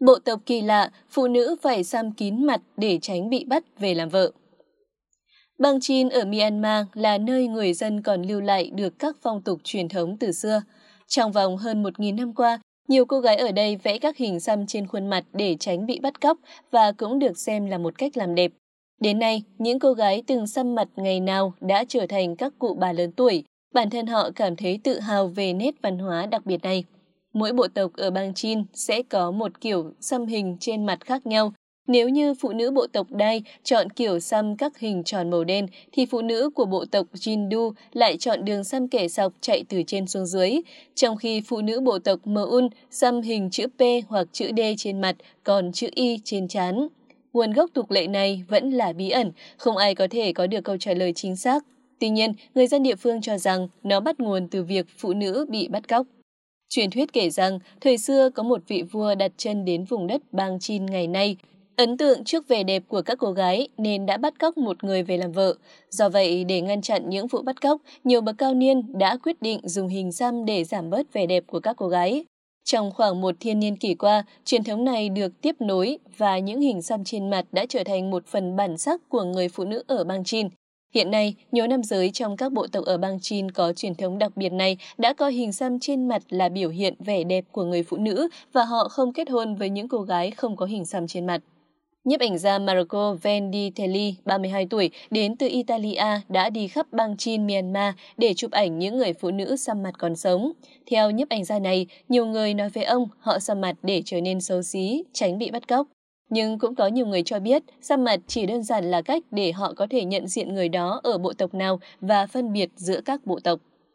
Bộ tộc kỳ lạ, phụ nữ phải xăm kín mặt để tránh bị bắt về làm vợ. Bang Chin ở Myanmar là nơi người dân còn lưu lại được các phong tục truyền thống từ xưa. Trong vòng hơn 1.000 năm qua, nhiều cô gái ở đây vẽ các hình xăm trên khuôn mặt để tránh bị bắt cóc và cũng được xem là một cách làm đẹp. Đến nay, những cô gái từng xăm mặt ngày nào đã trở thành các cụ bà lớn tuổi. Bản thân họ cảm thấy tự hào về nét văn hóa đặc biệt này. Mỗi bộ tộc ở bang Chin sẽ có một kiểu xăm hình trên mặt khác nhau. Nếu như phụ nữ bộ tộc Dai chọn kiểu xăm các hình tròn màu đen, thì phụ nữ của bộ tộc Jindu lại chọn đường xăm kẻ sọc chạy từ trên xuống dưới. Trong khi phụ nữ bộ tộc Moon xăm hình chữ P hoặc chữ D trên mặt, còn chữ Y trên trán. Nguồn gốc tục lệ này vẫn là bí ẩn, không ai có thể có được câu trả lời chính xác. Tuy nhiên, người dân địa phương cho rằng nó bắt nguồn từ việc phụ nữ bị bắt cóc. Truyền thuyết kể rằng, thời xưa có một vị vua đặt chân đến vùng đất bang Chin ngày nay. Ấn tượng trước vẻ đẹp của các cô gái nên đã bắt cóc một người về làm vợ. Do vậy, để ngăn chặn những vụ bắt cóc, nhiều bậc cao niên đã quyết định dùng hình xăm để giảm bớt vẻ đẹp của các cô gái. Trong khoảng một thiên niên kỷ qua, truyền thống này được tiếp nối và những hình xăm trên mặt đã trở thành một phần bản sắc của người phụ nữ ở bang Chin. Hiện nay, nhiều nam giới trong các bộ tộc ở bang Chin có truyền thống đặc biệt này đã coi hình xăm trên mặt là biểu hiện vẻ đẹp của người phụ nữ và họ không kết hôn với những cô gái không có hình xăm trên mặt. Nhiếp ảnh gia Marco Venditelli, 32 tuổi, đến từ Italia, đã đi khắp bang Chin, Myanmar để chụp ảnh những người phụ nữ xăm mặt còn sống. Theo nhiếp ảnh gia này, nhiều người nói với ông họ xăm mặt để trở nên xấu xí, tránh bị bắt cóc. Nhưng cũng có nhiều người cho biết xăm mặt chỉ đơn giản là cách để họ có thể nhận diện người đó ở bộ tộc nào và phân biệt giữa các bộ tộc.